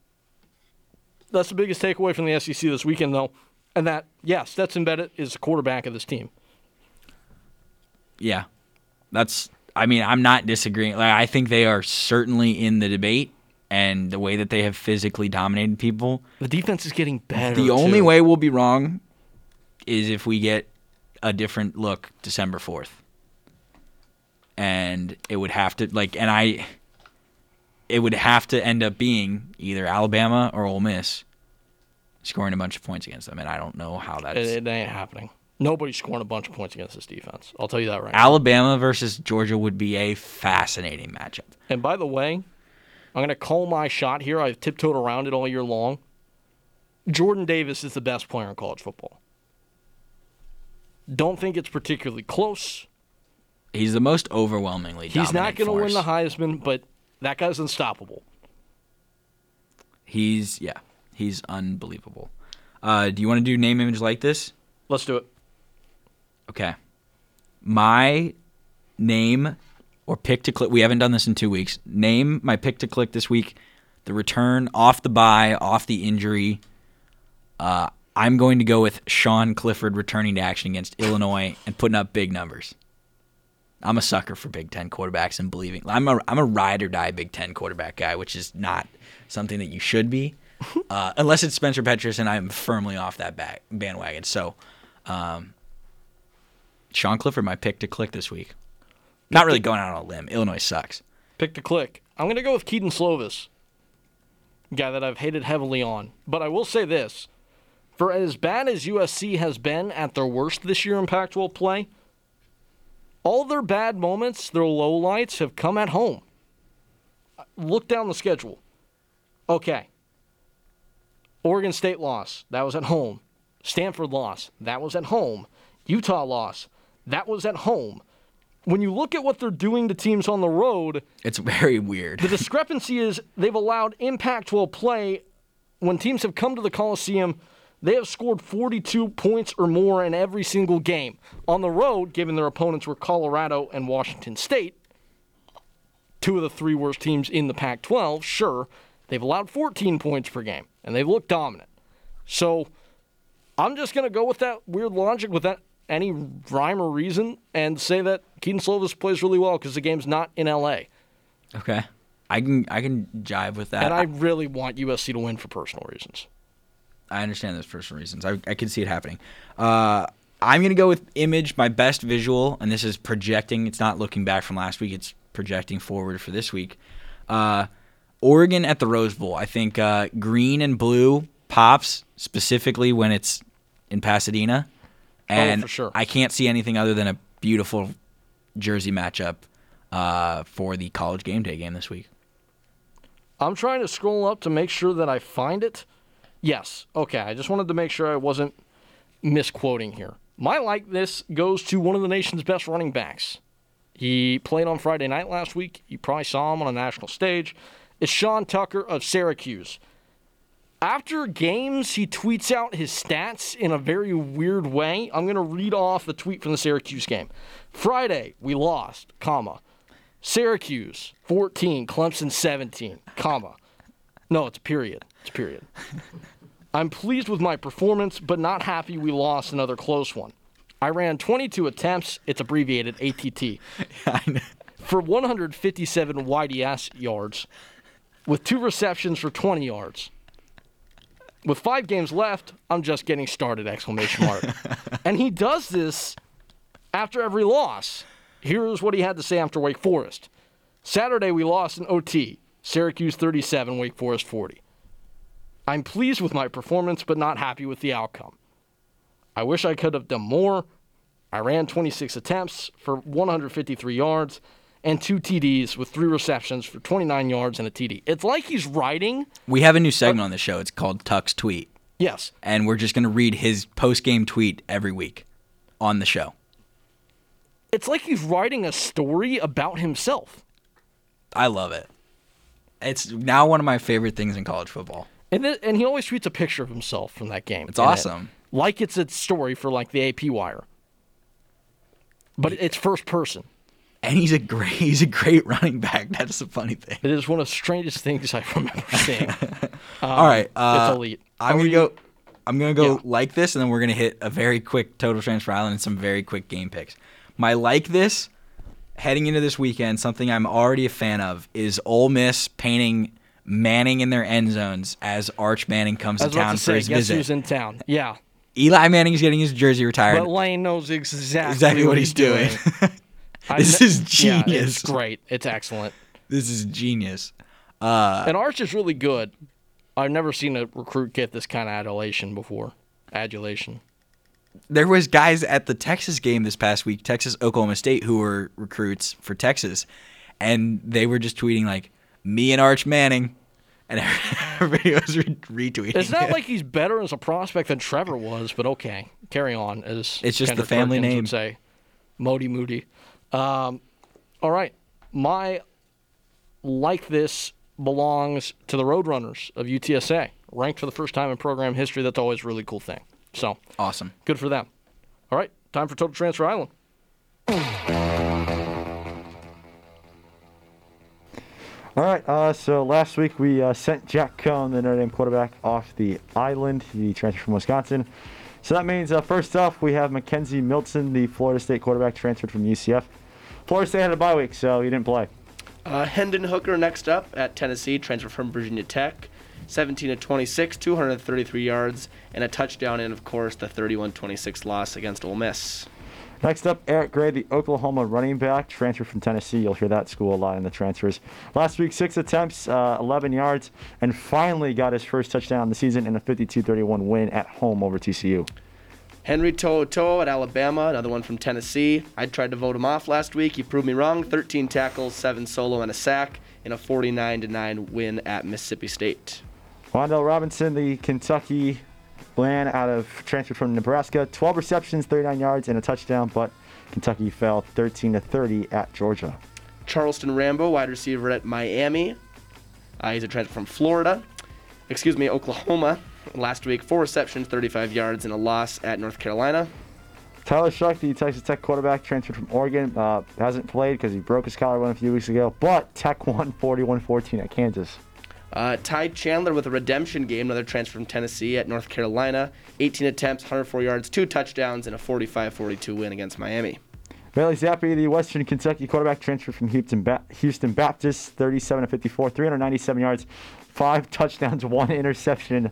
That's the biggest takeaway from the SEC this weekend, though. And that, yes, Stetson Bennett is the quarterback of this team. Yeah. That's I mean, I'm not disagreeing. Like I think they are certainly in the debate and the way that they have physically dominated people. The defense is getting better. The only way we'll be wrong is if we get a different look December 4th. And it would have to like and I it would have to end up being either Alabama or Ole Miss scoring a bunch of points against them and I don't know how that's It, it ain't happening. Nobody's scoring a bunch of points against this defense. I'll tell you that right now. Alabama versus Georgia would be a fascinating matchup. And by the way, I'm going to call my shot here. I've tiptoed around it all year long. Jordan Davis is the best player in college football. Don't think it's particularly close. He's the most overwhelmingly He's not going to win the Heisman, but that guy's unstoppable. He's yeah, he's unbelievable. Uh, do you want to do name image like this? Let's do it. Okay. My name or pick to click. We haven't done this in two weeks. Name my pick to click this week. The return off the buy, off the injury. Uh, I'm going to go with Sean Clifford returning to action against Illinois and putting up big numbers. I'm a sucker for Big Ten quarterbacks and believing. I'm a I'm a ride or die Big Ten quarterback guy, which is not something that you should be, uh, unless it's Spencer Petras, and I'm firmly off that back bandwagon. So, um, Sean Clifford, my pick to click this week. Not really going out on a limb. Illinois sucks. Pick to click. I'm going to go with Kedon Slovis, guy that I've hated heavily on. But I will say this for as bad as USC has been at their worst this year in Pac 12 play, all their bad moments, their lowlights, have come at home. Look down the schedule. Okay. Oregon State loss. That was at home. Stanford loss. That was at home. Utah loss. That was at home. When you look at what they're doing to teams on the road, It's very weird. the discrepancy is they've allowed impact 12 play when teams have come to the Coliseum. They have scored 42 points or more in every single game. On the road, given their opponents were Colorado and Washington State, two of the three worst teams in the Pac 12, sure, they've allowed 14 points per game, and they've looked dominant. So I'm just going to go with that weird logic without any rhyme or reason and say that Kedon Slovis plays really well because the game's not in LA. Okay. I can I can jive with that. And I really want USC to win for personal reasons. I understand those personal reasons. I, I can see it happening. Uh, I'm going to go with image, my best visual, and this is projecting. It's not looking back from last week, it's projecting forward for this week. Uh, Oregon at the Rose Bowl. I think uh, green and blue pops, specifically when it's in Pasadena. And for sure. I can't see anything other than a beautiful jersey matchup uh, for the college game day game this week. I'm trying to scroll up to make sure that I find it. Yes. Okay. I just wanted to make sure I wasn't misquoting here. My like this goes to one of the nation's best running backs. He played on Friday night last week. You probably saw him on a national stage. It's Sean Tucker of Syracuse. After games, he tweets out his stats in a very weird way. I'm going to read off the tweet from the Syracuse game. Friday, we lost, comma. Syracuse 14, Clemson 17, comma. No, it's a period. It's a period. I'm pleased with my performance, but not happy we lost another close one. I ran 22 attempts. It's abbreviated ATT. For 157 YDS yards, with two receptions for 20 yards. With five games left, I'm just getting started! Exclamation mark. and he does this after every loss. Here's what he had to say after Wake Forest. Saturday we lost in OT. Syracuse 37, Wake Forest 40. I'm pleased with my performance, but not happy with the outcome. I wish I could have done more. I ran 26 attempts for 153 yards and two TDs with three receptions for 29 yards and a TD. It's like he's writing. We have a new segment uh, on the show. It's called Tuck's Tweet. Yes. And we're just going to read his post game tweet every week on the show. It's like he's writing a story about himself. I love it. It's now one of my favorite things in college football. And th- and he always tweets a picture of himself from that game. It's in it. awesome. like it's a story for like the AP wire. But it's first person. And he's a great he's a great running back. That's the funny thing. It is one of the strangest things I remember seeing. Um, All right, uh, it's elite. I'm How gonna go. I'm gonna go Yeah. like this, and then we're gonna hit a very quick total transfer island and some very quick game picks. My like this heading into this weekend, something I'm already a fan of is Ole Miss painting Manning in their end zones as Arch Manning comes to town to for say, his guess visit. who's in town? Yeah. Eli Manning's getting his jersey retired. But Lane knows exactly, exactly what he's doing. This is yeah, genius. it's great. It's excellent. This is genius. Uh, and Arch is really good. I've never seen a recruit get this kind of adulation before. Adulation. there was guys at the Texas game this past week, Texas Oklahoma State, who were recruits for Texas, and they were just tweeting like me and Arch Manning, and everybody was re- retweeting. It's not it. like he's better as a prospect than Trevor was, but okay. Carry on. As It's just the Kendrick family Perkins name. Would say, Modi Moody. Um, all right, my like this belongs to the Roadrunners of UTSA, ranked for the first time in program history. That's always a really cool thing. So awesome. good for them. All right, time for Total Transfer Island. All right. Uh, so last week we uh, sent Jack Coan, the Notre Dame quarterback, off the island. He transferred from Wisconsin. So that means uh, first off we have McKenzie Milton, the Florida State quarterback, transferred from UCF. Florida State had a bye week, so he didn't play. Uh, Hendon Hooker next up at Tennessee, transfer from Virginia Tech. 17 to 26, 233 yards, and a touchdown, and of course the 31-26 loss against Ole Miss. Next up, Eric Gray, the Oklahoma running back, transferred from Tennessee. You'll hear that school a lot in the transfers. Last week, six attempts, uh, 11 yards, and finally got his first touchdown of the season in a 52-31 win at home over TCU. Henry To'o at Alabama, another one from Tennessee. I tried to vote him off last week. He proved me wrong. 13 tackles, 7 solo, and a sack in a 49-9 win at Mississippi State. Wan'Dale Robinson, the Kentucky man out of transfer from Nebraska, 12 receptions, 39 yards, and a touchdown, but Kentucky fell 13 to 30 at Georgia. Charleston Rambo, wide receiver at Miami. Uh, he's a transfer from Florida. Excuse me, Oklahoma. Last week, four receptions, 35 yards, and a loss at North Carolina. Tyler Shough, the Texas Tech quarterback, transferred from Oregon, uh, hasn't played because he broke his collarbone a few weeks ago, but Tech won 41-14 at Kansas. Uh, Ty Chandler with a redemption game, another transfer from Tennessee at North Carolina. 18 attempts, 104 yards, two touchdowns, and a 45-42 win against Miami. Bailey Zappe, the Western Kentucky quarterback, transferred from Houston, ba- Houston Baptist, 37 to 54, 397 yards, five touchdowns, one interception,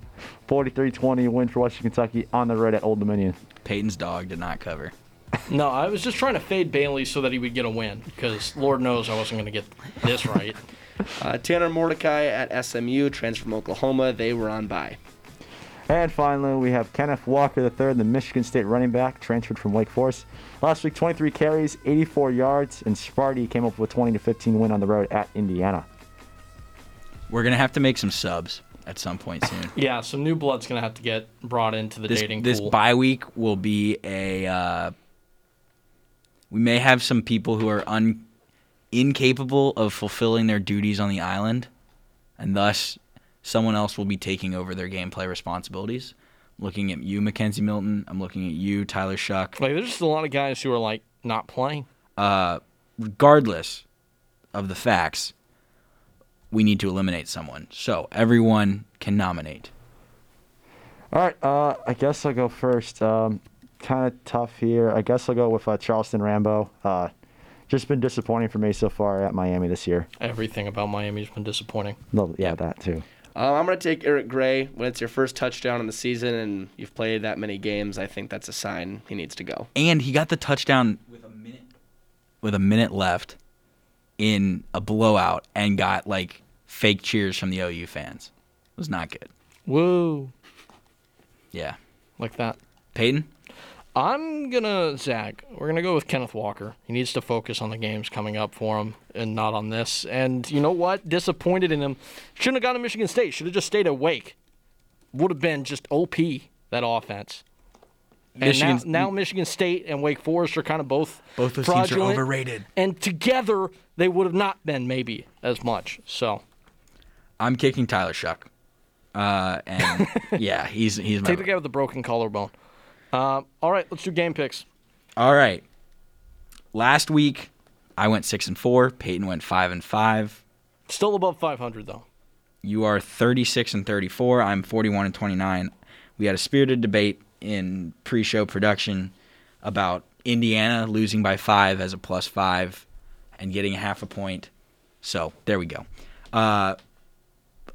43-20 win for Western Kentucky on the road at Old Dominion. Peyton's dog did not cover. No, I was just trying to fade Bailey so that he would get a win because Lord knows I wasn't going to get this right. Uh, Tanner Mordecai at SMU, transfer from Oklahoma. They were on by. And finally, we have Kenneth Walker III, the Michigan State running back, transferred from Wake Forest. Last week, 23 carries, 84 yards, and Sparty came up with a 20 to 15 win on the road at Indiana. We're gonna have to make some subs. at some point soon. Yeah, some new blood's gonna have to get brought into the this dating this pool. bye week will be a. Uh, we may have some people who are un, incapable of fulfilling their duties on the island, and thus someone else will be taking over their gameplay responsibilities. I'm looking at you, McKenzie Milton. I'm looking at you, Tyler Shough. like, there's just a lot of guys who are like not playing. Uh, regardless of the facts, we need to eliminate someone. So everyone can nominate. All right, uh, I guess I'll go first. Um, kind of tough here. I guess I'll go with uh, Charleston Rambo. Uh, just been disappointing for me so far at Miami this year. Everything about Miami's been disappointing. No, yeah, that too. Uh, I'm going to take Eric Gray. When it's your first touchdown in the season and you've played that many games, I think that's a sign he needs to go. and he got the touchdown with a minute with a minute left in a blowout and got like fake cheers from the OU fans. It was not good. Whoa, Yeah. like that. Peyton? I'm gonna zag. We're gonna go with Kenneth Walker. He needs to focus on the games coming up for him and not on this. And you know what? Disappointed in him. Shouldn't have gone to Michigan State. Should have just stayed at Wake. Would have been just OP that offense. And now, now Michigan State and Wake Forest are kind of both Both those teams are overrated. And together they would have not been maybe as much. So I'm kicking Tyler Shough. Uh, and yeah, he's he's my take the guy with the broken collarbone. Uh, all right, let's do game picks. All right. Last week I went 6 and 4, Peyton went 5 and 5. Still above 500 though. You are 36 and 34. I'm 41 and 29. We had a spirited debate in pre-show production about Indiana losing by five as a plus five and getting a half a point. So there we go. Uh,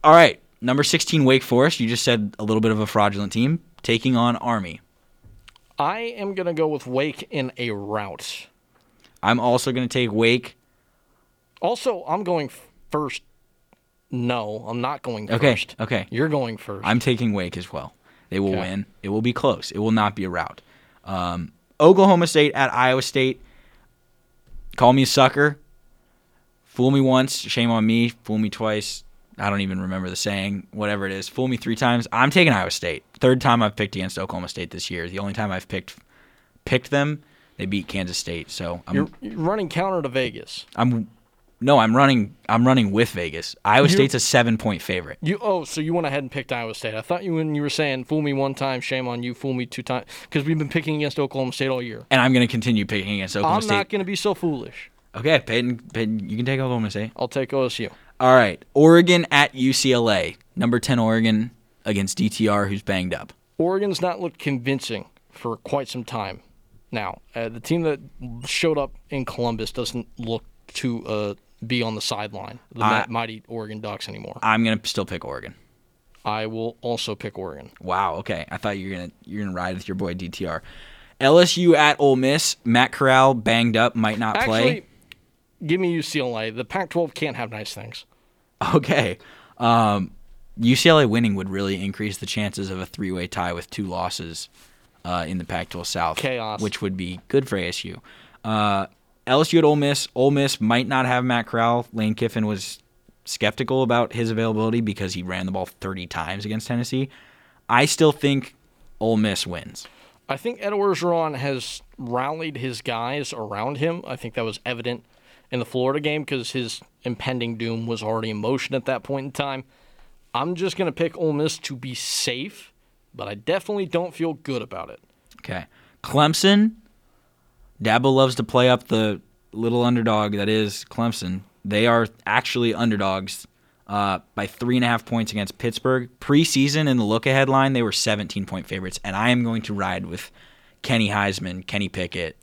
all right, number 16 Wake Forest. You just said a little bit of a fraudulent team taking on Army. I am gonna go with Wake in a rout. I'm also going to take Wake. Also, I'm going first. No, I'm not going Okay, first. okay. You're going first. I'm taking Wake as well. They will Okay. win. It will be close. It will not be a rout. Um, Oklahoma State at Iowa State. Call me a sucker. Fool me once, shame on me. Fool me twice. I don't even remember the saying. Whatever it is. Fool me three times. I'm taking Iowa State. Third time I've picked against Oklahoma State this year. The only time I've picked picked them, they beat Kansas State. So I'm you're, you're running counter to Vegas. I'm no, I'm running I'm running with Vegas. Iowa You- State's a seven point favorite. You oh, so you went ahead and picked Iowa State. I thought you when you were saying fool me one time, shame on you. Fool me two times because we've been picking against Oklahoma State all year. And I'm gonna continue picking against Oklahoma State. I'm not going to be so foolish. Okay, Peyton, Peyton, you can take Oklahoma State. I'll take OSU. All right, Oregon at UCLA. Number 10 Oregon against DTR, who's banged up. Oregon's not looked convincing for quite some time now. Uh, the team that showed up in Columbus doesn't look to uh, be on the sideline, the I- mi- mighty Oregon Ducks anymore. I'm gonna still pick Oregon. I will also pick Oregon. Wow. Okay, I thought you were gonna you're gonna ride with your boy DTR. LSU at Ole Miss. Matt Corral banged up, might not play. Give me UCLA. The Pac-12 can't have nice things. Okay. Um, UCLA winning would really increase the chances of a three-way tie with two losses uh, in the Pac-12 South. Chaos. which would be good for ASU. Uh, LSU at Ole Miss. Ole Miss might not have Matt Corral. Lane Kiffin was skeptical about his availability because he ran the ball 30 times against Tennessee. I still think Ole Miss wins. I think Ed Orgeron has rallied his guys around him. I think that was evident in the Florida game because his impending doom was already in motion at that point in time. I'm just going to pick Ole Miss to be safe, but I definitely don't feel good about it. Okay. Clemson. Dabo loves to play up the little underdog that is Clemson. They are actually underdogs uh, by three and a half points against Pittsburgh. Preseason in the look ahead line, they were 17 point favorites, and I am going to ride with Kenny Heisman, Kenny Pickett,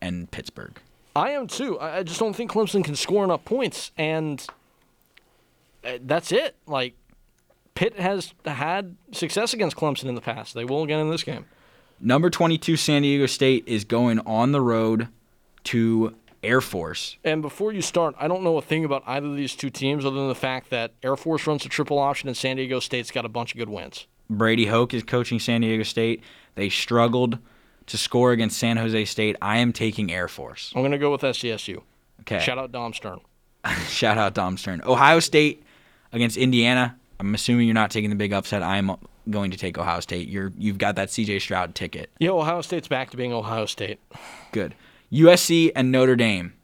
and Pittsburgh. I am too. I just don't think Clemson can score enough points, and uh, that's it. Like Pitt has had success against Clemson in the past. They will again in this game. Number 22, San Diego State, is going on the road to Air Force. And before you start, I don't know a thing about either of these two teams other than the fact that Air Force runs a triple option and San Diego State's got a bunch of good wins. Brady Hoke is coaching San Diego State. They struggled to score against San Jose State. I am taking Air Force. I'm going to go with SCSU. Okay. Shout out Dom Stern. Shout out Dom Stern. Ohio State against Indiana. I'm assuming you're not taking the big upset. I'm going to take Ohio State. You're you've got that CJ Stroud ticket. Yeah, Ohio State's back to being Ohio State. Good. USC and Notre Dame.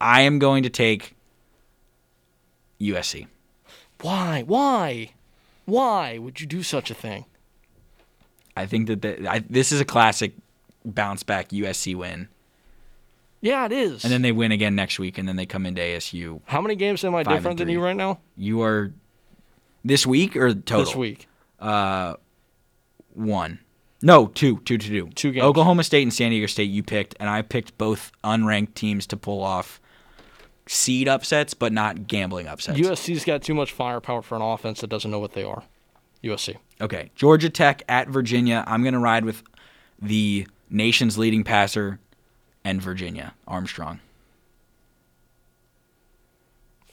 I am going to take USC. Why? Why? Why would you do such a thing? I think that the, I, this is a classic bounce back USC win. Yeah, it is. And then they win again next week, and then they come into ASU. How many games am I Five and different than three. you right now? You are this week or total? This week. Uh, one. No, two, two to two. Two games. Oklahoma State and San Diego State. You picked, and I picked both unranked teams to pull off seed upsets, but not gambling upsets. USC's got too much firepower for an offense that doesn't know what they are. USC. Okay, Georgia Tech at Virginia. I'm gonna ride with the nation's leading passer and Virginia Armstrong.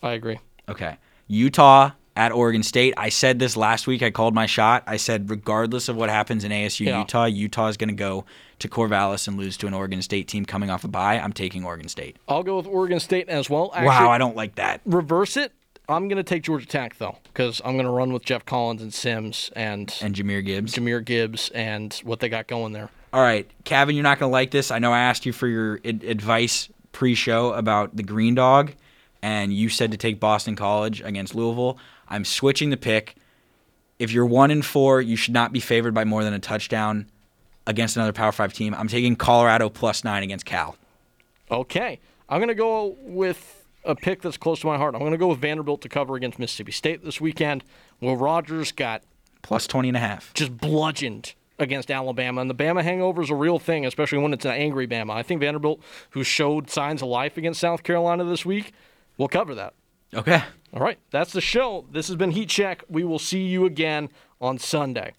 I agree. Okay. Utah at Oregon State. I said this last week. I called my shot. I said, regardless of what happens in ASU Yeah. Utah, Utah is going to go to Corvallis and lose to an Oregon State team coming off a bye. I'm taking Oregon State. I'll go with Oregon State as well. Actually, wow, I don't like that. reverse it. I'm going to take Georgia Tech though, because I'm going to run with Geoff Collins and Sims and And Jahmyr Gibbs. Jahmyr Gibbs and what they got going there. All right, Kevin, you're not going to like this. I know I asked you for your ad- advice pre-show about the Green Dog, and you said to take Boston College against Louisville. I'm switching the pick. If you're one in four, you should not be favored by more than a touchdown against another Power Five team. I'm taking Colorado plus nine against Cal. Okay, I'm going to go with a pick that's close to my heart. I'm going to go with Vanderbilt to cover against Mississippi State this weekend. Will Rogers got Plus 20 and a half. just bludgeoned against Alabama. And the Bama hangover is a real thing, especially when it's an angry Bama. I think Vanderbilt, who showed signs of life against South Carolina this week, will cover that. Okay. All right, that's the show. This has been Heat Check. We will see you again on Sunday.